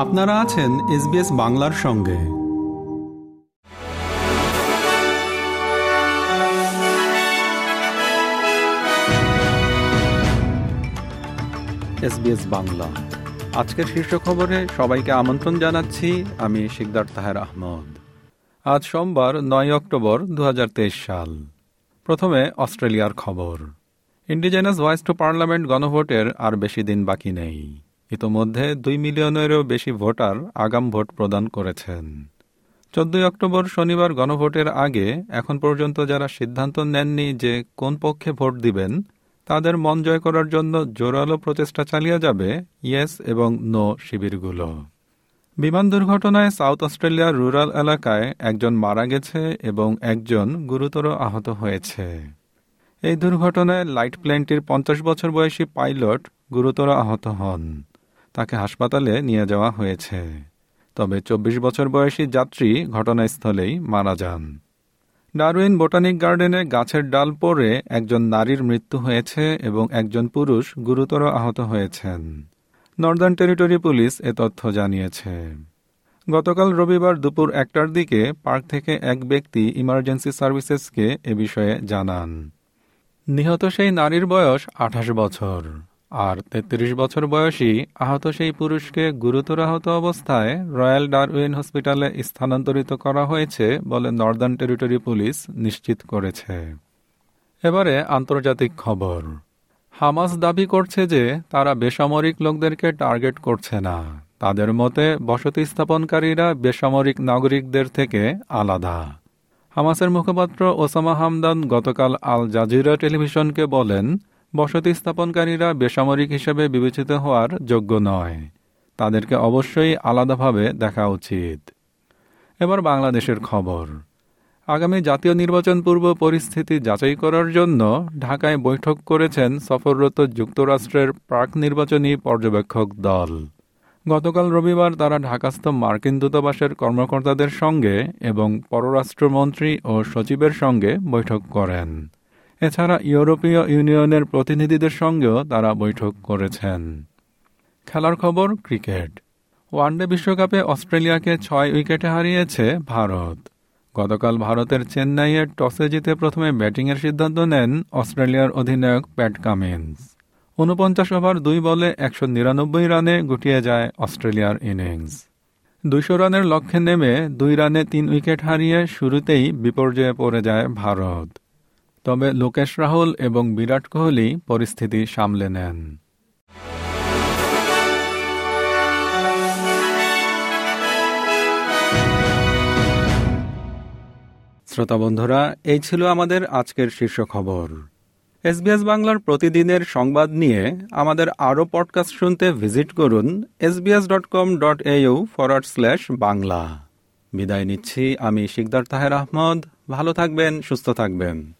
আপনারা আছেন এসবিএস বাংলার সঙ্গে। এসবিএস বাংলা। আজকের শীর্ষ খবরে সবাইকে আমন্ত্রণ জানাচ্ছি, আমি শিকদার তাহের আহমদ। আজ সোমবার নয় অক্টোবর দু হাজার তেইশ সাল। প্রথমে অস্ট্রেলিয়ার খবর। ইন্ডিজেনাস ভয়েস টু পার্লামেন্ট গণভোটের আর বেশি দিন বাকি নেই। ইতোমধ্যে দুই মিলিয়নেরও বেশি ভোটার আগাম ভোট প্রদান করেছেন। চোদ্দই অক্টোবর শনিবার গণভোটের আগে এখন পর্যন্ত যারা সিদ্ধান্ত নেননি যে কোন পক্ষে ভোট দিবেন, তাদের মন জয় করার জন্য জোরালো প্রচেষ্টা চালিয়ে যাবে ইয়েস এবং নো শিবিরগুলো। বিমান দুর্ঘটনায় সাউথ অস্ট্রেলিয়ার রুরাল এলাকায় একজন মারা গেছে এবং একজন গুরুতর আহত হয়েছে। এই দুর্ঘটনায় লাইট প্লেনটির পঞ্চাশ বছর বয়সী পাইলট গুরুতর আহত হন। তাকে হাসপাতালে নিয়ে যাওয়া হয়েছে। তবে চব্বিশ বছর বয়সী যাত্রী ঘটনাস্থলেই মারা যান। ডারউইন বোটানিক গার্ডেনে গাছের ডাল পড়ে একজন নারীর মৃত্যু হয়েছে এবং একজন পুরুষ গুরুতর আহত হয়েছেন। নর্দার্ন টেরিটরি পুলিশ এ তথ্য জানিয়েছে। গতকাল রবিবার দুপুর একটার দিকে পার্ক থেকে এক ব্যক্তি ইমার্জেন্সি সার্ভিসেসকে এ বিষয়ে জানান। নিহত সেই নারীর বয়স আঠাশ বছর। আর ৩৩ বছর বয়সী আহত সেই পুরুষকে গুরুতর আহত অবস্থায় রয়্যাল ডারউইন হসপিটালে স্থানান্তরিত করা হয়েছে বলে নর্দার্ন টেরিটরি পুলিশ নিশ্চিত করেছে। এবারে আন্তর্জাতিক খবর। হামাস দাবি করছে যে তারা বেসামরিক লোকদেরকে টার্গেট করছে না। তাদের মতে বসতি স্থাপনকারীরা বেসামরিক নাগরিকদের থেকে আলাদা। হামাসের মুখপাত্র ওসামা হামদান গতকাল আল জাজিরা টেলিভিশনকে বলেন বসতি স্থাপনকারীরা বেসামরিক হিসেবে বিবেচিত হওয়ার যোগ্য নয়। তাদেরকে অবশ্যই আলাদাভাবে দেখা উচিত। এবার বাংলাদেশের খবর। আগামী জাতীয় নির্বাচন পূর্ব পরিস্থিতি যাচাই করার জন্য ঢাকায় বৈঠক করেছেন সফররত যুক্তরাষ্ট্রের প্রাক নির্বাচনী পর্যবেক্ষক দল। গতকাল রবিবার তারা ঢাকাস্থ মার্কিন দূতাবাসের কর্মকর্তাদের সঙ্গে এবং পররাষ্ট্রমন্ত্রী ও সচিবের সঙ্গে বৈঠক করেন। এছাড়া ইউরোপীয় ইউনিয়নের প্রতিনিধিদের সঙ্গেও তারা বৈঠক করেছেন। খেলার খবর, ক্রিকেট। ওয়ানডে বিশ্বকাপে অস্ট্রেলিয়াকে ছয় উইকেটে হারিয়েছে ভারত। গতকাল ভারতের চেন্নাইয়ের টসে জিতে প্রথমে ব্যাটিংয়ের সিদ্ধান্ত নেন অস্ট্রেলিয়ার অধিনায়ক প্যাট কামিন্স। উনপঞ্চাশ ওভার, দুই বলে একশো নিরানব্বই রানে গুটিয়ে যায় অস্ট্রেলিয়ার ইনিংস। দুইশো রানের লক্ষ্যে নেমে দুই রানে তিন উইকেট হারিয়ে শুরুতেই বিপর্যয়ে পড়ে যায় ভারত। তবে লোকেশ রাহুল এবং বিরাট কোহলি পরিস্থিতি সামলে নেন। শ্রোতা বন্ধুরা, এই ছিল আমাদের আজকের শীর্ষ খবর। এসবিএস বাংলার প্রতিদিনের সংবাদ নিয়ে আমাদের আরও পডকাস্ট শুনতে ভিজিট করুন SBS dot com dot au forward slash Bangla. বিদায় নিচ্ছি, আমি শিকদার তাহের আহমদ। ভালো থাকবেন, সুস্থ থাকবেন।